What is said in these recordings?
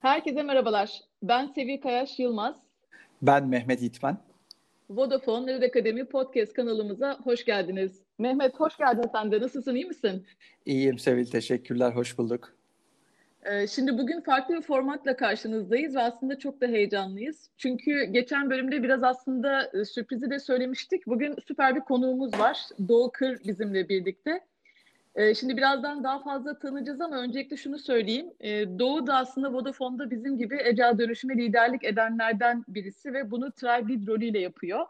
Herkese merhabalar. Ben Sevil Kayaş Yılmaz. Ben Mehmet İtmen. Vodafone Red Akademi podcast kanalımıza hoş geldiniz. Mehmet hoş geldin sen de. Nasılsın, iyi misin? İyiyim Sevil, teşekkürler, hoş bulduk. Ee, şimdi bugün farklı bir formatla karşınızdayız ve aslında çok da heyecanlıyız. Çünkü geçen bölümde biraz aslında e, sürprizi de söylemiştik. Bugün süper bir konuğumuz var. Doğu Kır bizimle birlikte. Ee, şimdi birazdan daha fazla tanıyacağız ama öncelikle şunu söyleyeyim. Ee, Doğu da aslında Vodafone'da bizim gibi Ecel dönüşüme liderlik edenlerden birisi ve bunu Tribe Lead rolüyle yapıyor.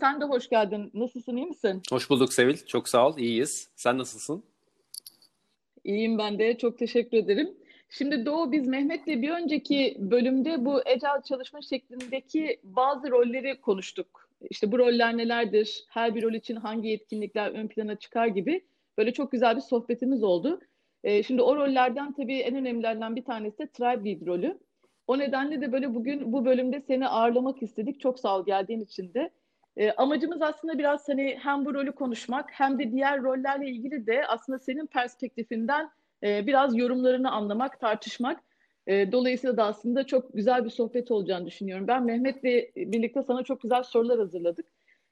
Sen de hoş geldin. Nasılsın, iyi misin? Hoş bulduk Sevil. Çok sağ ol. İyiyiz. Sen nasılsın? İyiyim ben de. Çok teşekkür ederim. Şimdi Doğu biz Mehmet'le bir önceki bölümde bu Ecel çalışma şeklindeki bazı rolleri konuştuk. İşte bu roller nelerdir? Her bir rol için hangi yetkinlikler ön plana çıkar gibi. Böyle çok güzel bir sohbetimiz oldu. E, şimdi o rollerden tabii en önemlilerden bir tanesi de Tribe Lead rolü. O nedenle de böyle bugün bu bölümde seni ağırlamak istedik. Çok sağ ol geldiğin için de. E, amacımız aslında biraz hani hem bu rolü konuşmak hem de diğer rollerle ilgili de aslında senin perspektifinden e, biraz yorumlarını anlamak, tartışmak. E, dolayısıyla da aslında çok güzel bir sohbet olacağını düşünüyorum. Ben Mehmet'le birlikte sana çok güzel sorular hazırladık.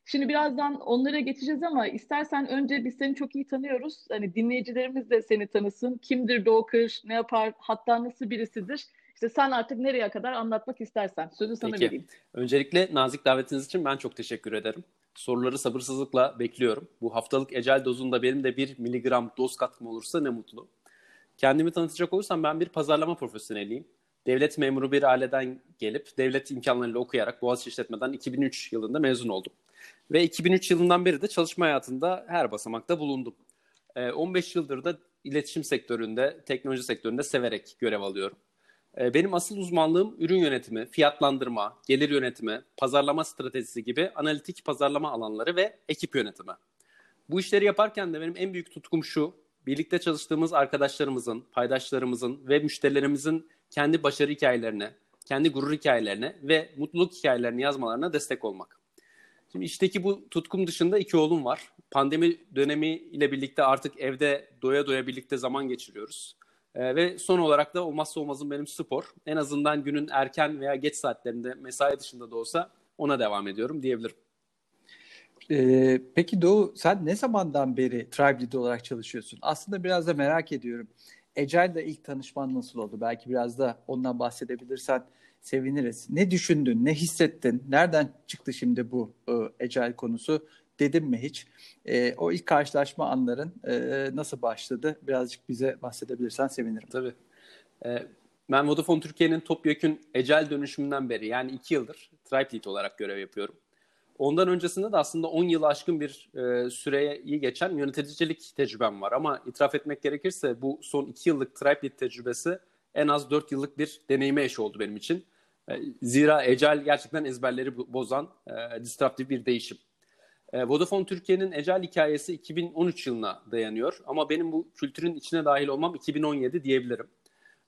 Şimdi birazdan onlara geçeceğiz ama istersen önce biz seni çok iyi tanıyoruz. Hani dinleyicilerimiz de seni tanısın. Kimdir Doğuker, ne yapar, hatta nasıl birisidir? İşte sen artık nereye kadar anlatmak istersen. Sözü sana Peki. vereyim. Öncelikle nazik davetiniz için ben çok teşekkür ederim. Soruları sabırsızlıkla bekliyorum. Bu haftalık ecel dozunda benim de bir miligram doz katkım olursa ne mutlu. Kendimi tanıtacak olursam ben bir pazarlama profesyoneliyim. Devlet memuru bir aileden gelip devlet imkanlarıyla okuyarak Boğaziçi İşletme'den 2003 yılında mezun oldum. Ve 2003 yılından beri de çalışma hayatında her basamakta bulundum. 15 ee, yıldır da iletişim sektöründe, teknoloji sektöründe severek görev alıyorum. Ee, benim asıl uzmanlığım ürün yönetimi, fiyatlandırma, gelir yönetimi, pazarlama stratejisi gibi analitik pazarlama alanları ve ekip yönetimi. Bu işleri yaparken de benim en büyük tutkum şu, birlikte çalıştığımız arkadaşlarımızın, paydaşlarımızın ve müşterilerimizin kendi başarı hikayelerine, kendi gurur hikayelerine ve mutluluk hikayelerini yazmalarına destek olmak. Şimdi işteki bu tutkum dışında iki oğlum var. Pandemi dönemi ile birlikte artık evde doya doya birlikte zaman geçiriyoruz. Ee, ve son olarak da olmazsa olmazım benim spor. En azından günün erken veya geç saatlerinde mesai dışında da olsa ona devam ediyorum diyebilirim. Ee, peki Doğu sen ne zamandan beri Tribe Lead olarak çalışıyorsun? Aslında biraz da merak ediyorum. Agile ile ilk tanışman nasıl oldu? Belki biraz da ondan bahsedebilirsen seviniriz. Ne düşündün, ne hissettin? Nereden çıktı şimdi bu e, Agile konusu? Dedim mi hiç? E, o ilk karşılaşma anların e, nasıl başladı? Birazcık bize bahsedebilirsen sevinirim. Tabii. E, ben Vodafone Türkiye'nin topyekün Agile dönüşümünden beri yani iki yıldır Tribe Lead olarak görev yapıyorum. Ondan öncesinde de aslında 10 yılı aşkın bir e, süreyi geçen yöneticilik tecrübem var. Ama itiraf etmek gerekirse bu son 2 yıllık Tribe Lead tecrübesi en az 4 yıllık bir deneyime eş oldu benim için. E, zira Agile gerçekten ezberleri bozan e, disruptif bir değişim. E, Vodafone Türkiye'nin Agile hikayesi 2013 yılına dayanıyor. Ama benim bu kültürün içine dahil olmam 2017 diyebilirim.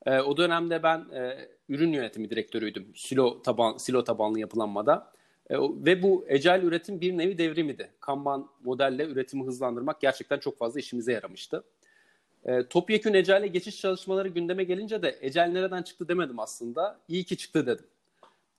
E, o dönemde ben e, ürün yönetimi direktörüydüm silo, taban, silo tabanlı yapılanmada. E, ve bu ecel üretim bir nevi devrimiydi. Kanban modelle üretimi hızlandırmak gerçekten çok fazla işimize yaramıştı. E, topyekün ecelle geçiş çalışmaları gündeme gelince de ecel nereden çıktı demedim aslında. İyi ki çıktı dedim.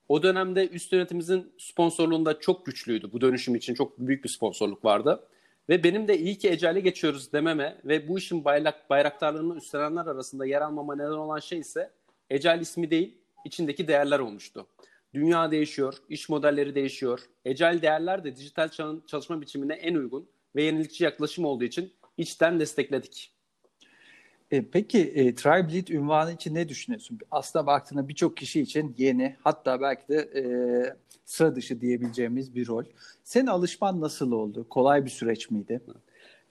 O dönemde üst yönetimimizin sponsorluğunda çok güçlüydü. Bu dönüşüm için çok büyük bir sponsorluk vardı. Ve benim de iyi ki ecele geçiyoruz dememe ve bu işin bayrak, bayraktarlığını üstlenenler arasında yer almama neden olan şey ise ecel ismi değil, içindeki değerler olmuştu. Dünya değişiyor, iş modelleri değişiyor. Ecel değerler de dijital çalışma biçimine en uygun ve yenilikçi yaklaşım olduğu için içten destekledik. E, peki e, Tribe Lead ünvanı için ne düşünüyorsun? Aslında baktığında birçok kişi için yeni hatta belki de e, sıra dışı diyebileceğimiz bir rol. Senin alışman nasıl oldu? Kolay bir süreç miydi?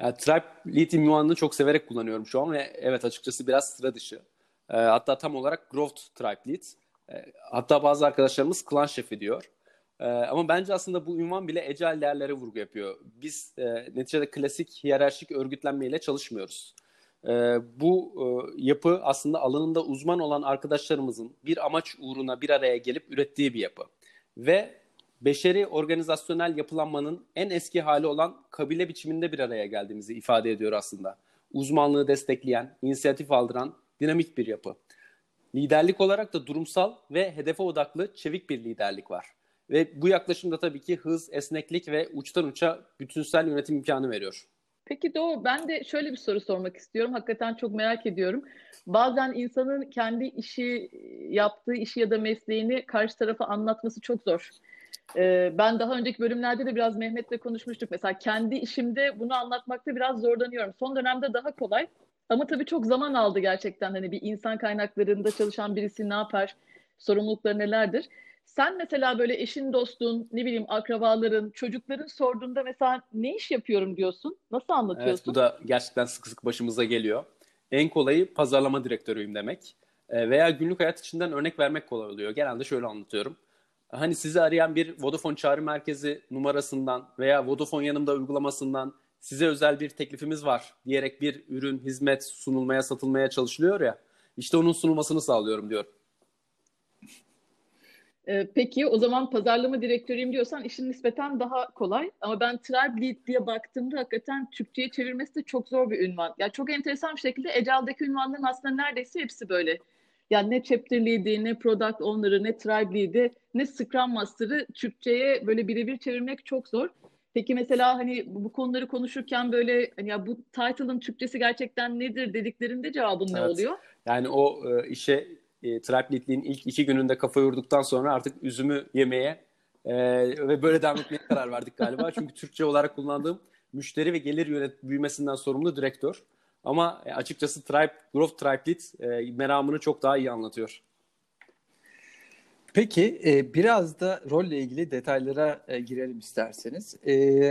Yani, Tribe Lead ünvanını çok severek kullanıyorum şu an ve evet açıkçası biraz sıra dışı. E, hatta tam olarak Growth Tribe Lead. E, hatta bazı arkadaşlarımız klan şefi diyor. E, ama bence aslında bu ünvan bile ecel değerlere vurgu yapıyor. Biz e, neticede klasik hiyerarşik örgütlenmeyle çalışmıyoruz. E, bu e, yapı aslında alanında uzman olan arkadaşlarımızın bir amaç uğruna bir araya gelip ürettiği bir yapı. Ve beşeri organizasyonel yapılanmanın en eski hali olan kabile biçiminde bir araya geldiğimizi ifade ediyor aslında. Uzmanlığı destekleyen, inisiyatif aldıran dinamik bir yapı. Liderlik olarak da durumsal ve hedefe odaklı çevik bir liderlik var. Ve bu yaklaşımda tabii ki hız, esneklik ve uçtan uça bütünsel yönetim imkanı veriyor. Peki Doğu ben de şöyle bir soru sormak istiyorum. Hakikaten çok merak ediyorum. Bazen insanın kendi işi, yaptığı işi ya da mesleğini karşı tarafa anlatması çok zor. Ee, ben daha önceki bölümlerde de biraz Mehmet'le konuşmuştuk. Mesela kendi işimde bunu anlatmakta biraz zorlanıyorum. Son dönemde daha kolay. Ama tabii çok zaman aldı gerçekten. Hani bir insan kaynaklarında çalışan birisi ne yapar? Sorumlulukları nelerdir? Sen mesela böyle eşin, dostun, ne bileyim akrabaların, çocukların sorduğunda mesela ne iş yapıyorum diyorsun? Nasıl anlatıyorsun? Evet, bu da gerçekten sık sık başımıza geliyor. En kolayı pazarlama direktörüyüm demek. E, veya günlük hayat içinden örnek vermek kolay oluyor. Genelde şöyle anlatıyorum. Hani sizi arayan bir Vodafone çağrı merkezi numarasından veya Vodafone yanımda uygulamasından size özel bir teklifimiz var diyerek bir ürün, hizmet sunulmaya, satılmaya çalışılıyor ya. İşte onun sunulmasını sağlıyorum diyor. Ee, peki o zaman pazarlama direktörüyüm diyorsan işin nispeten daha kolay. Ama ben Tribe Lead diye baktığımda hakikaten Türkçe'ye çevirmesi de çok zor bir ünvan. Ya çok enteresan bir şekilde Ecel'deki ünvanların aslında neredeyse hepsi böyle. Yani ne Chapter Lead'i, ne Product Owner'ı, ne Tribe Lead'i, ne Scrum Master'ı Türkçe'ye böyle birebir çevirmek çok zor. Peki mesela hani bu konuları konuşurken böyle hani ya bu title'ın Türkçesi gerçekten nedir dediklerinde cevabın evet. ne oluyor? Yani o e, işe e, Tribe ilk iki gününde kafa yorduktan sonra artık üzümü yemeye e, ve böyle devam etmeye karar verdik galiba. Çünkü Türkçe olarak kullandığım müşteri ve gelir yönet büyümesinden sorumlu direktör. Ama e, açıkçası Tribe, Growth Tribe Lead e, meramını çok daha iyi anlatıyor. Peki e, biraz da rolle ilgili detaylara e, girelim isterseniz.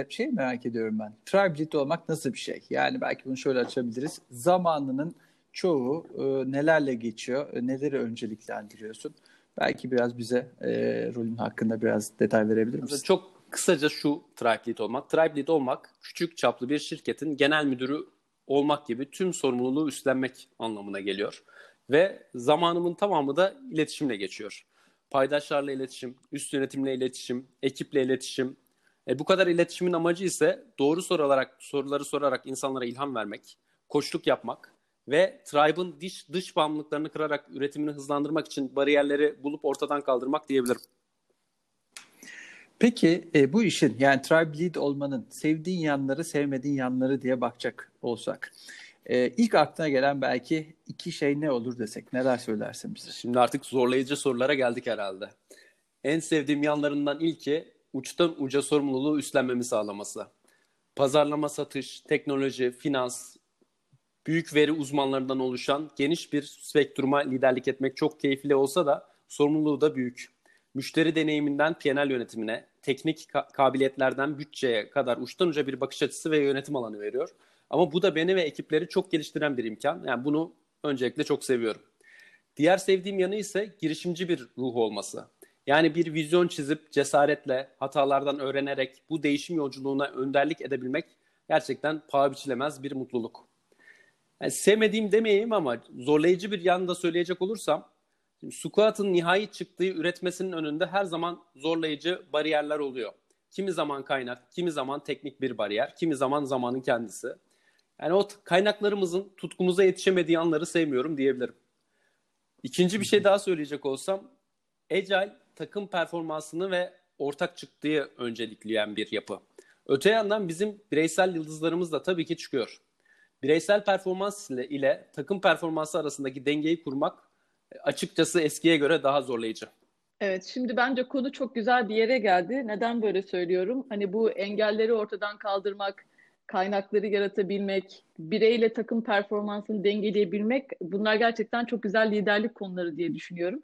Şey merak ediyorum ben. Tribe Lead olmak nasıl bir şey? Yani belki bunu şöyle açabiliriz. Zamanının çoğu e, nelerle geçiyor, e, neleri önceliklendiriyorsun? Belki biraz bize e, rolün hakkında biraz detay verebilir misin? Çok kısaca şu Tribe Lead olmak. Tribe Lead olmak küçük çaplı bir şirketin genel müdürü olmak gibi tüm sorumluluğu üstlenmek anlamına geliyor. Ve zamanımın tamamı da iletişimle geçiyor. Paydaşlarla iletişim, üst yönetimle iletişim, ekiple iletişim. E, bu kadar iletişimin amacı ise doğru sorarak, soruları sorarak insanlara ilham vermek, koçluk yapmak ve Tribe'ın dış, dış bağımlılıklarını kırarak üretimini hızlandırmak için bariyerleri bulup ortadan kaldırmak diyebilirim. Peki e, bu işin yani tribe lead olmanın sevdiğin yanları sevmediğin yanları diye bakacak olsak. E, ilk aklına gelen belki iki şey ne olur desek neler söylersin bize? Şimdi artık zorlayıcı sorulara geldik herhalde. En sevdiğim yanlarından ilki uçtan uca sorumluluğu üstlenmemi sağlaması. Pazarlama, satış, teknoloji, finans, büyük veri uzmanlarından oluşan geniş bir spektruma liderlik etmek çok keyifli olsa da sorumluluğu da büyük. Müşteri deneyiminden PNL yönetimine, teknik ka- kabiliyetlerden bütçeye kadar uçtan uca bir bakış açısı ve yönetim alanı veriyor. Ama bu da beni ve ekipleri çok geliştiren bir imkan. Yani bunu öncelikle çok seviyorum. Diğer sevdiğim yanı ise girişimci bir ruh olması. Yani bir vizyon çizip cesaretle, hatalardan öğrenerek bu değişim yolculuğuna önderlik edebilmek gerçekten paha biçilemez bir mutluluk. Yani sevmediğim demeyeyim ama zorlayıcı bir yanı da söyleyecek olursam Şimdi Squat'ın nihai çıktığı üretmesinin önünde her zaman zorlayıcı bariyerler oluyor. Kimi zaman kaynak, kimi zaman teknik bir bariyer, kimi zaman zamanın kendisi. Yani o kaynaklarımızın tutkumuza yetişemediği anları sevmiyorum diyebilirim. İkinci bir şey daha söyleyecek olsam, Agile takım performansını ve ortak çıktığı öncelikleyen bir yapı. Öte yandan bizim bireysel yıldızlarımız da tabii ki çıkıyor. Bireysel performans ile, ile takım performansı arasındaki dengeyi kurmak açıkçası eskiye göre daha zorlayıcı. Evet, şimdi bence konu çok güzel bir yere geldi. Neden böyle söylüyorum? Hani bu engelleri ortadan kaldırmak, kaynakları yaratabilmek, bireyle takım performansını dengeleyebilmek bunlar gerçekten çok güzel liderlik konuları diye düşünüyorum.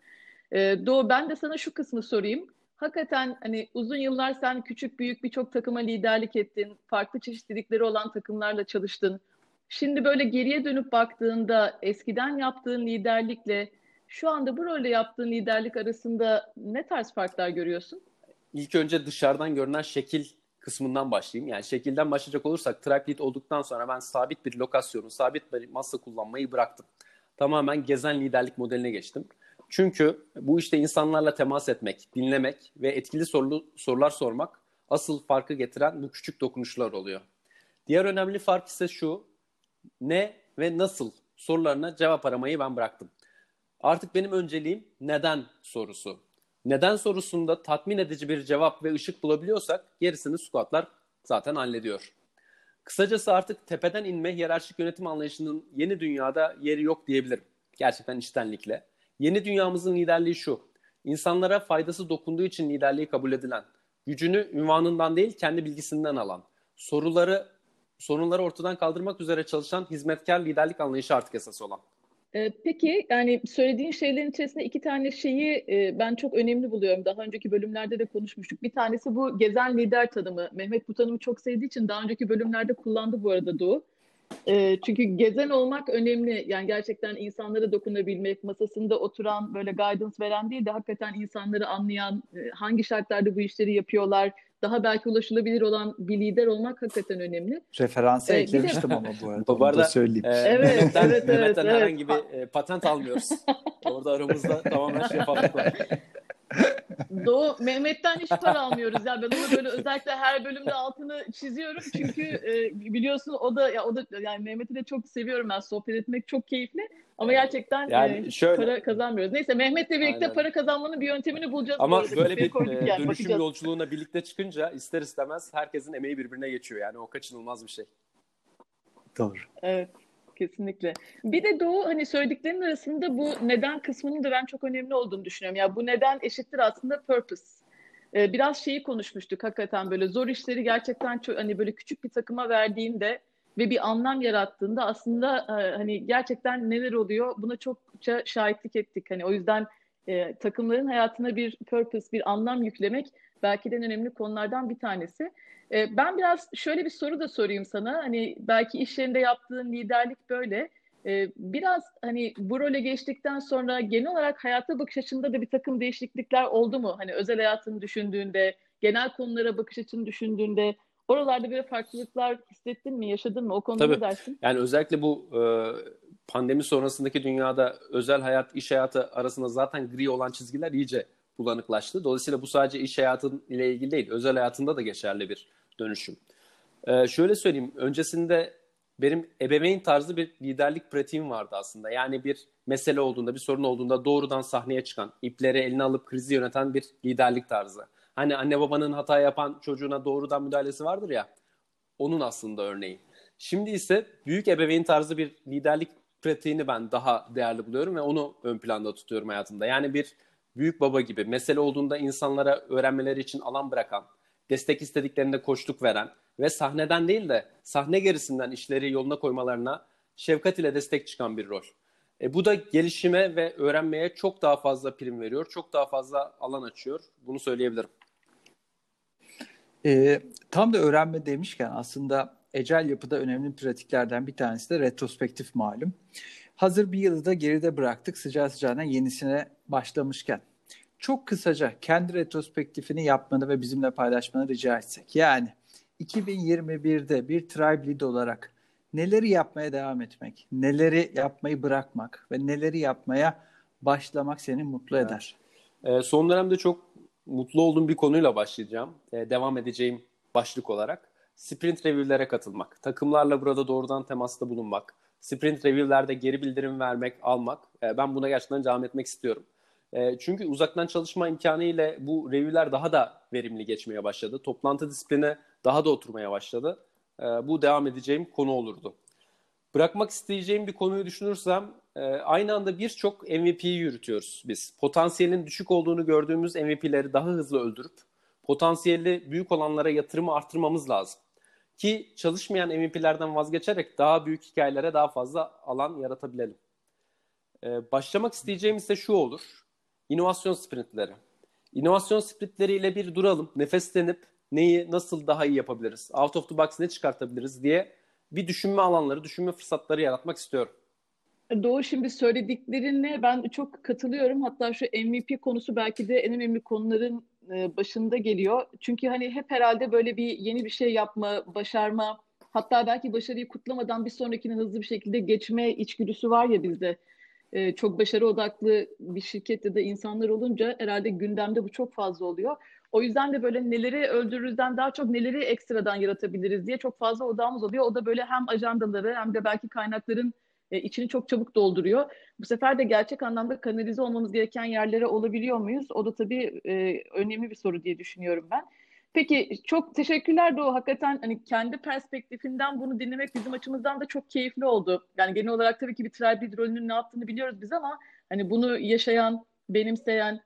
Ee, Doğu ben de sana şu kısmı sorayım. Hakikaten hani uzun yıllar sen küçük büyük birçok takıma liderlik ettin, farklı çeşitlilikleri olan takımlarla çalıştın. Şimdi böyle geriye dönüp baktığında eskiden yaptığın liderlikle şu anda bu rolde yaptığın liderlik arasında ne tarz farklar görüyorsun? İlk önce dışarıdan görünen şekil kısmından başlayayım. Yani şekilden başlayacak olursak track lead olduktan sonra ben sabit bir lokasyonu, sabit bir masa kullanmayı bıraktım. Tamamen gezen liderlik modeline geçtim. Çünkü bu işte insanlarla temas etmek, dinlemek ve etkili sorulu, sorular sormak asıl farkı getiren bu küçük dokunuşlar oluyor. Diğer önemli fark ise şu, ne ve nasıl sorularına cevap aramayı ben bıraktım. Artık benim önceliğim neden sorusu. Neden sorusunda tatmin edici bir cevap ve ışık bulabiliyorsak gerisini squatlar zaten hallediyor. Kısacası artık tepeden inme hiyerarşik yönetim anlayışının yeni dünyada yeri yok diyebilirim. Gerçekten içtenlikle. Yeni dünyamızın liderliği şu. İnsanlara faydası dokunduğu için liderliği kabul edilen, gücünü ünvanından değil kendi bilgisinden alan, soruları sorunları ortadan kaldırmak üzere çalışan hizmetkar liderlik anlayışı artık esası olan. Ee, peki yani söylediğin şeylerin içerisinde iki tane şeyi e, ben çok önemli buluyorum. Daha önceki bölümlerde de konuşmuştuk. Bir tanesi bu gezen lider tanımı. Mehmet bu tanımı çok sevdiği için daha önceki bölümlerde kullandı bu arada Doğu. E, çünkü gezen olmak önemli. Yani gerçekten insanlara dokunabilmek, masasında oturan, böyle guidance veren değil de hakikaten insanları anlayan, e, hangi şartlarda bu işleri yapıyorlar, daha belki ulaşılabilir olan bir lider olmak hakikaten önemli. Referansı ee, eklemiştim de... ama bu arada. bu arada söyleyeyim. E, evet, Mehmet'ten, evet, Mehmet'ten evet, herhangi bir e, patent almıyoruz. Orada aramızda tamamen şeffaflık var. Doğu Mehmet'ten hiç para almıyoruz ya. Ben onu böyle özellikle her bölümde altını çiziyorum. Çünkü e, biliyorsun o da ya o da yani Mehmet'i de çok seviyorum ben. Sohbet etmek çok keyifli. Ama gerçekten yani e, şöyle, para kazanmıyoruz. Neyse Mehmet'le birlikte Aynen. para kazanmanın bir yöntemini bulacağız. Ama böyle bir e, yani, dönüşüm bakacağız. yolculuğuna birlikte çıkınca ister istemez herkesin emeği birbirine geçiyor. Yani o kaçınılmaz bir şey. Doğru. Evet. Kesinlikle. Bir de Doğu hani söylediklerinin arasında bu neden kısmının da ben çok önemli olduğunu düşünüyorum. Ya yani bu neden eşittir aslında purpose. Ee, biraz şeyi konuşmuştuk hakikaten böyle zor işleri gerçekten çok hani böyle küçük bir takıma verdiğinde ve bir anlam yarattığında aslında e, hani gerçekten neler oluyor buna çokça şahitlik ettik. Hani o yüzden e, takımların hayatına bir purpose, bir anlam yüklemek belki de en önemli konulardan bir tanesi. E, ben biraz şöyle bir soru da sorayım sana. Hani belki iş yerinde yaptığın liderlik böyle. E, biraz hani bu role geçtikten sonra genel olarak hayata bakış açında da bir takım değişiklikler oldu mu? Hani özel hayatını düşündüğünde, genel konulara bakış açını düşündüğünde oralarda böyle farklılıklar hissettin mi, yaşadın mı? O konuda Tabii. ne dersin? Yani özellikle bu e, pandemi sonrasındaki dünyada özel hayat, iş hayatı arasında zaten gri olan çizgiler iyice bulanıklaştı. Dolayısıyla bu sadece iş hayatın ile ilgili değil, özel hayatında da geçerli bir dönüşüm. Ee, şöyle söyleyeyim, öncesinde benim ebeveyn tarzı bir liderlik pratiğim vardı aslında. Yani bir mesele olduğunda, bir sorun olduğunda doğrudan sahneye çıkan, ipleri eline alıp krizi yöneten bir liderlik tarzı. Hani anne babanın hata yapan çocuğuna doğrudan müdahalesi vardır ya, onun aslında örneği. Şimdi ise büyük ebeveyn tarzı bir liderlik pratiğini ben daha değerli buluyorum ve onu ön planda tutuyorum hayatımda. Yani bir büyük baba gibi mesele olduğunda insanlara öğrenmeleri için alan bırakan, destek istediklerinde koştuk veren ve sahneden değil de sahne gerisinden işleri yoluna koymalarına şefkat ile destek çıkan bir rol. E, bu da gelişime ve öğrenmeye çok daha fazla prim veriyor, çok daha fazla alan açıyor. Bunu söyleyebilirim. E, tam da öğrenme demişken aslında ecel yapıda önemli pratiklerden bir tanesi de retrospektif malum. Hazır bir yılı da geride bıraktık sıcağı sıcağına yenisine başlamışken çok kısaca kendi retrospektifini yapmanı ve bizimle paylaşmanı rica etsek. Yani 2021'de bir tribe lead olarak neleri yapmaya devam etmek, neleri yapmayı bırakmak ve neleri yapmaya başlamak seni mutlu eder. Evet. Ee, son dönemde çok mutlu olduğum bir konuyla başlayacağım. Ee, devam edeceğim başlık olarak. Sprint review'lere katılmak. Takımlarla burada doğrudan temasta bulunmak. Sprint review'lerde geri bildirim vermek, almak. Ee, ben buna gerçekten devam etmek istiyorum. E, çünkü uzaktan çalışma imkanı ile bu review'ler daha da verimli geçmeye başladı. Toplantı disiplini daha da oturmaya başladı. E, bu devam edeceğim konu olurdu. Bırakmak isteyeceğim bir konuyu düşünürsem e, aynı anda birçok MVP'yi yürütüyoruz biz. Potansiyelin düşük olduğunu gördüğümüz MVP'leri daha hızlı öldürüp potansiyeli büyük olanlara yatırımı arttırmamız lazım. Ki çalışmayan MVP'lerden vazgeçerek daha büyük hikayelere daha fazla alan yaratabilelim. Ee, başlamak isteyeceğim ise şu olur. İnovasyon sprintleri. İnovasyon sprintleriyle bir duralım, nefeslenip neyi nasıl daha iyi yapabiliriz, out of the box ne çıkartabiliriz diye bir düşünme alanları, düşünme fırsatları yaratmak istiyorum. Doğu şimdi söylediklerine ben çok katılıyorum. Hatta şu MVP konusu belki de en önemli konuların e, başında geliyor. Çünkü hani hep herhalde böyle bir yeni bir şey yapma, başarma, hatta belki başarıyı kutlamadan bir sonrakine hızlı bir şekilde geçme içgüdüsü var ya bizde e, çok başarı odaklı bir şirkette de insanlar olunca herhalde gündemde bu çok fazla oluyor. O yüzden de böyle neleri öldürürüzden daha çok neleri ekstradan yaratabiliriz diye çok fazla odağımız oluyor. O da böyle hem ajandaları hem de belki kaynakların e, içini çok çabuk dolduruyor. Bu sefer de gerçek anlamda kanalize olmamız gereken yerlere olabiliyor muyuz? O da tabii e, önemli bir soru diye düşünüyorum ben. Peki çok teşekkürler Doğu. Hakikaten hani kendi perspektifinden bunu dinlemek bizim açımızdan da çok keyifli oldu. Yani genel olarak tabii ki bir tribe rolünün ne yaptığını biliyoruz biz ama hani bunu yaşayan, benimseyen,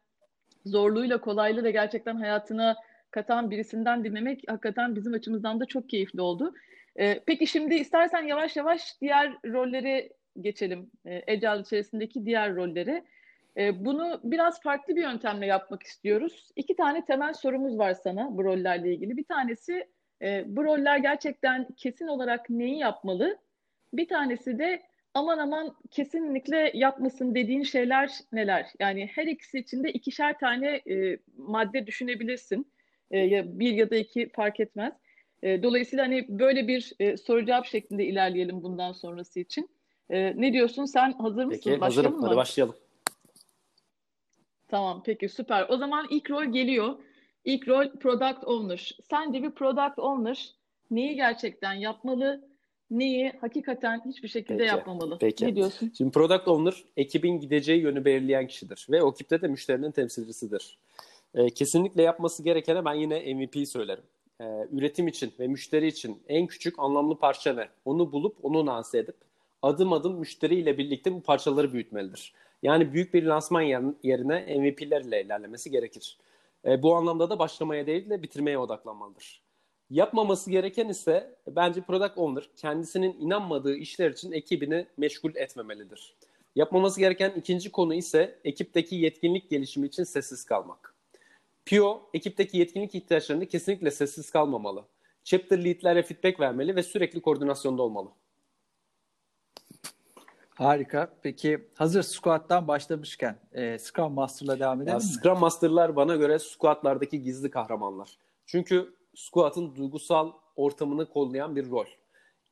zorluğuyla kolaylığıyla gerçekten hayatına katan birisinden dinlemek hakikaten bizim açımızdan da çok keyifli oldu. Ee, peki şimdi istersen yavaş yavaş diğer rolleri geçelim. Ee, Agile içerisindeki diğer rolleri. Ee, bunu biraz farklı bir yöntemle yapmak istiyoruz. İki tane temel sorumuz var sana bu rollerle ilgili. Bir tanesi e, bu roller gerçekten kesin olarak neyi yapmalı? Bir tanesi de aman aman kesinlikle yapmasın dediğin şeyler neler? Yani her ikisi için de ikişer tane e, madde düşünebilirsin. E, ya bir ya da iki fark etmez. E, dolayısıyla hani böyle bir e, soru cevap şeklinde ilerleyelim bundan sonrası için. E, ne diyorsun? Sen hazır mısın? Peki Başlayalım hazırım. mı? Hadi başlayalım. Tamam peki süper. O zaman ilk rol geliyor. İlk rol product owner. Sence bir product owner neyi gerçekten yapmalı, neyi hakikaten hiçbir şekilde Peki, yapmamalı? peki. Ne diyorsun? Şimdi product owner ekibin gideceği yönü belirleyen kişidir ve o ekipte de müşterinin temsilcisidir. Ee, kesinlikle yapması gerekene ben yine MVP söylerim. Ee, üretim için ve müşteri için en küçük anlamlı parça ne? Onu bulup onu lanse edip adım adım müşteriyle birlikte bu parçaları büyütmelidir. Yani büyük bir lansman yerine MVP'lerle ilerlemesi gerekir. E, bu anlamda da başlamaya değil de bitirmeye odaklanmalıdır. Yapmaması gereken ise bence product owner kendisinin inanmadığı işler için ekibini meşgul etmemelidir. Yapmaması gereken ikinci konu ise ekipteki yetkinlik gelişimi için sessiz kalmak. PO ekipteki yetkinlik ihtiyaçlarında kesinlikle sessiz kalmamalı. Chapter lead'lere feedback vermeli ve sürekli koordinasyonda olmalı. Harika. Peki hazır squat'tan başlamışken e, Scrum Master'la devam edelim ya, mi? Scrum Master'lar bana göre squat'lardaki gizli kahramanlar. Çünkü squat'ın duygusal ortamını kollayan bir rol.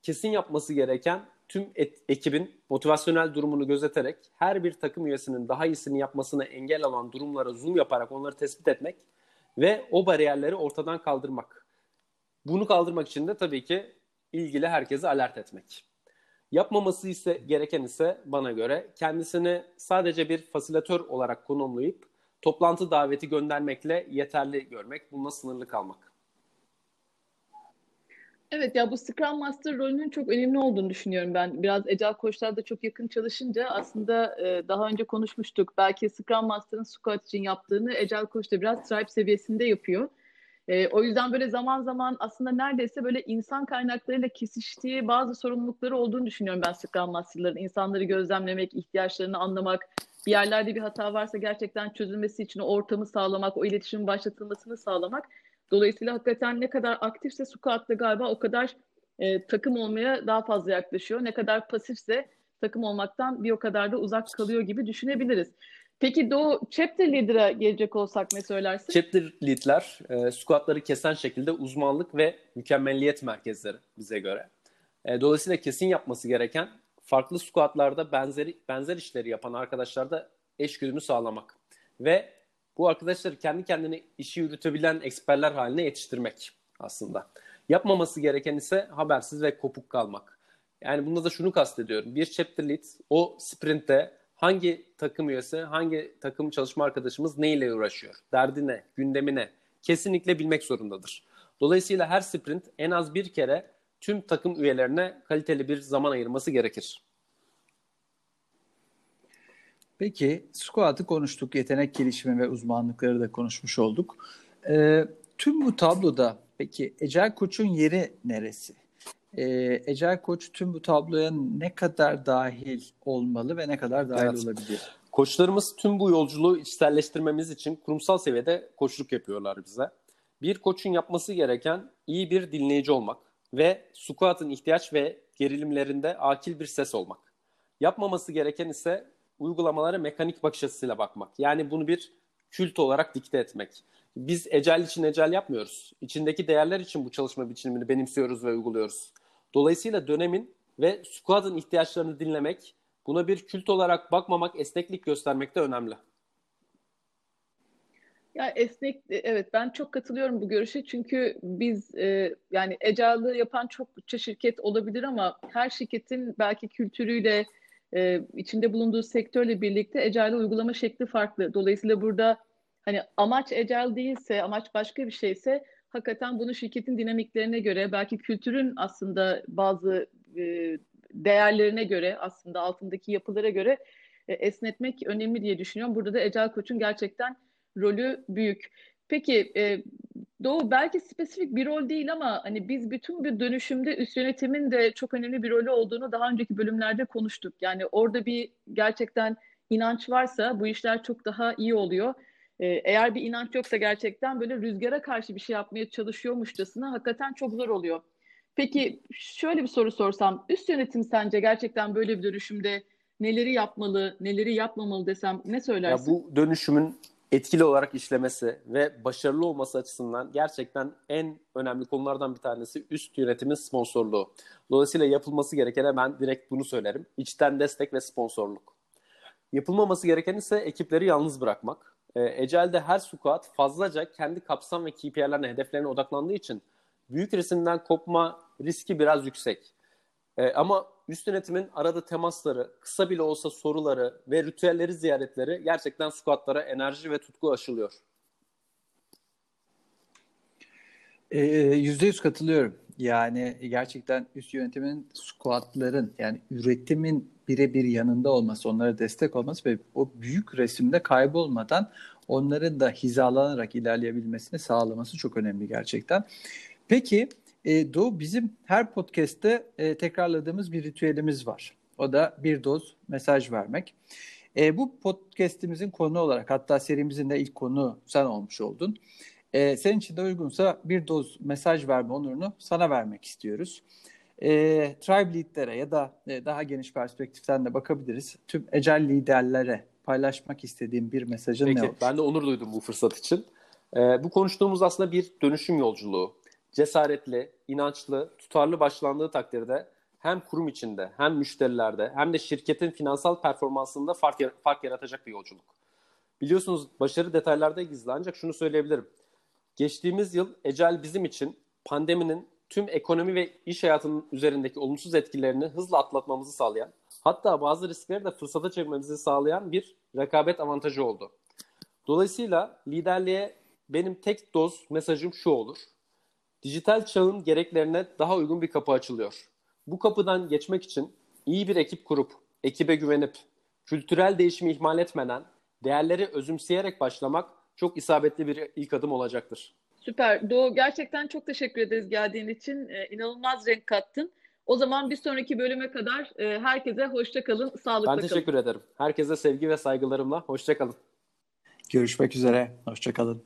Kesin yapması gereken tüm et, ekibin motivasyonel durumunu gözeterek her bir takım üyesinin daha iyisini yapmasına engel olan durumlara zoom yaparak onları tespit etmek ve o bariyerleri ortadan kaldırmak. Bunu kaldırmak için de tabii ki ilgili herkesi alert etmek. Yapmaması ise gereken ise bana göre kendisini sadece bir fasilatör olarak konumlayıp toplantı daveti göndermekle yeterli görmek, bununla sınırlı kalmak. Evet ya bu Scrum Master rolünün çok önemli olduğunu düşünüyorum ben. Biraz Agile koçlarla çok yakın çalışınca aslında e, daha önce konuşmuştuk. Belki Scrum Master'ın squad için yaptığını Agile koç da biraz tribe seviyesinde yapıyor. E, o yüzden böyle zaman zaman aslında neredeyse böyle insan kaynaklarıyla kesiştiği bazı sorumlulukları olduğunu düşünüyorum ben Scrum Master'ların. İnsanları gözlemlemek, ihtiyaçlarını anlamak, bir yerlerde bir hata varsa gerçekten çözülmesi için o ortamı sağlamak, o iletişimin başlatılmasını sağlamak. Dolayısıyla hakikaten ne kadar aktifse Squat'ta galiba o kadar e, takım olmaya daha fazla yaklaşıyor. Ne kadar pasifse takım olmaktan bir o kadar da uzak kalıyor gibi düşünebiliriz. Peki Doğu chapter leader'a gelecek olsak ne söylersin? Chapter lead'ler e, squatları kesen şekilde uzmanlık ve mükemmelliyet merkezleri bize göre. E, dolayısıyla kesin yapması gereken farklı squatlarda benzeri benzer işleri yapan arkadaşlarda eşgüdümü sağlamak ve bu arkadaşları kendi kendine işi yürütebilen eksperler haline yetiştirmek aslında. Yapmaması gereken ise habersiz ve kopuk kalmak. Yani bunda da şunu kastediyorum. Bir chapter lead o sprintte hangi takım üyesi, hangi takım çalışma arkadaşımız neyle uğraşıyor, derdi ne, gündemi ne kesinlikle bilmek zorundadır. Dolayısıyla her sprint en az bir kere tüm takım üyelerine kaliteli bir zaman ayırması gerekir. Peki squat'ı konuştuk, yetenek gelişimi ve uzmanlıkları da konuşmuş olduk. Ee, tüm bu tabloda peki Ecel Koç'un yeri neresi? Ee, Ecel Koç tüm bu tabloya ne kadar dahil olmalı ve ne kadar dahil Evet. olabilir? Koçlarımız tüm bu yolculuğu içselleştirmemiz için kurumsal seviyede koçluk yapıyorlar bize. Bir koçun yapması gereken iyi bir dinleyici olmak ve squat'ın ihtiyaç ve gerilimlerinde akil bir ses olmak. Yapmaması gereken ise uygulamalara mekanik bakış açısıyla bakmak. Yani bunu bir kült olarak dikte etmek. Biz ecel için ecel yapmıyoruz. İçindeki değerler için bu çalışma biçimini benimsiyoruz ve uyguluyoruz. Dolayısıyla dönemin ve squad'ın ihtiyaçlarını dinlemek, buna bir kült olarak bakmamak, esneklik göstermek de önemli. Ya esnek, evet ben çok katılıyorum bu görüşe çünkü biz e, yani Agile'ı yapan çok şirket olabilir ama her şirketin belki kültürüyle, e, içinde bulunduğu sektörle birlikte Agile uygulama şekli farklı. Dolayısıyla burada hani amaç Agile değilse, amaç başka bir şeyse hakikaten bunu şirketin dinamiklerine göre, belki kültürün aslında bazı e, değerlerine göre, aslında altındaki yapılara göre e, esnetmek önemli diye düşünüyorum. Burada da Agile Koç'un gerçekten rolü büyük. Peki e, Doğu belki spesifik bir rol değil ama hani biz bütün bir dönüşümde üst yönetimin de çok önemli bir rolü olduğunu daha önceki bölümlerde konuştuk. Yani orada bir gerçekten inanç varsa bu işler çok daha iyi oluyor. Ee, eğer bir inanç yoksa gerçekten böyle rüzgara karşı bir şey yapmaya çalışıyormuşçasına hakikaten çok zor oluyor. Peki şöyle bir soru sorsam, üst yönetim sence gerçekten böyle bir dönüşümde neleri yapmalı, neleri yapmamalı desem ne söylersin? Ya bu dönüşümün etkili olarak işlemesi ve başarılı olması açısından gerçekten en önemli konulardan bir tanesi üst yönetimin sponsorluğu. Dolayısıyla yapılması gerekene ben direkt bunu söylerim. İçten destek ve sponsorluk. Yapılmaması gereken ise ekipleri yalnız bırakmak. E, Ecel'de her squad fazlaca kendi kapsam ve KPI'lerine, hedeflerine odaklandığı için büyük resimden kopma riski biraz yüksek. E, ama üst yönetimin arada temasları, kısa bile olsa soruları ve ritüelleri ziyaretleri gerçekten squatlara enerji ve tutku aşılıyor. Ee, yüzde yüz katılıyorum. Yani gerçekten üst yönetimin squatların yani üretimin birebir yanında olması, onlara destek olması ve o büyük resimde kaybolmadan onların da hizalanarak ilerleyebilmesini sağlaması çok önemli gerçekten. Peki e, Doğu bizim her podcast'te e, tekrarladığımız bir ritüelimiz var. O da bir doz mesaj vermek. E, bu podcast'imizin konu olarak hatta serimizin de ilk konu sen olmuş oldun. E, senin için de uygunsa bir doz mesaj verme onurunu sana vermek istiyoruz. E, Tribe Lead'lere ya da e, daha geniş perspektiften de bakabiliriz. Tüm ecel liderlere paylaşmak istediğim bir mesajın Peki, ne olur? Ben de onur duydum bu fırsat için. E, bu konuştuğumuz aslında bir dönüşüm yolculuğu cesaretli, inançlı, tutarlı başlandığı takdirde hem kurum içinde hem müşterilerde hem de şirketin finansal performansında fark, fark yaratacak bir yolculuk. Biliyorsunuz başarı detaylarda gizli ancak şunu söyleyebilirim. Geçtiğimiz yıl Ecel bizim için pandeminin tüm ekonomi ve iş hayatının üzerindeki olumsuz etkilerini hızla atlatmamızı sağlayan, hatta bazı riskleri de fırsata çevirmemizi sağlayan bir rekabet avantajı oldu. Dolayısıyla liderliğe benim tek doz mesajım şu olur. Dijital çağın gereklerine daha uygun bir kapı açılıyor. Bu kapıdan geçmek için iyi bir ekip kurup, ekibe güvenip, kültürel değişimi ihmal etmeden, değerleri özümseyerek başlamak çok isabetli bir ilk adım olacaktır. Süper. Doğu gerçekten çok teşekkür ederiz geldiğin için. Ee, inanılmaz renk kattın. O zaman bir sonraki bölüme kadar e, herkese hoşça kalın, sağlıkla kalın. Ben teşekkür kalın. ederim. Herkese sevgi ve saygılarımla hoşça kalın. Görüşmek üzere. Hoşça kalın.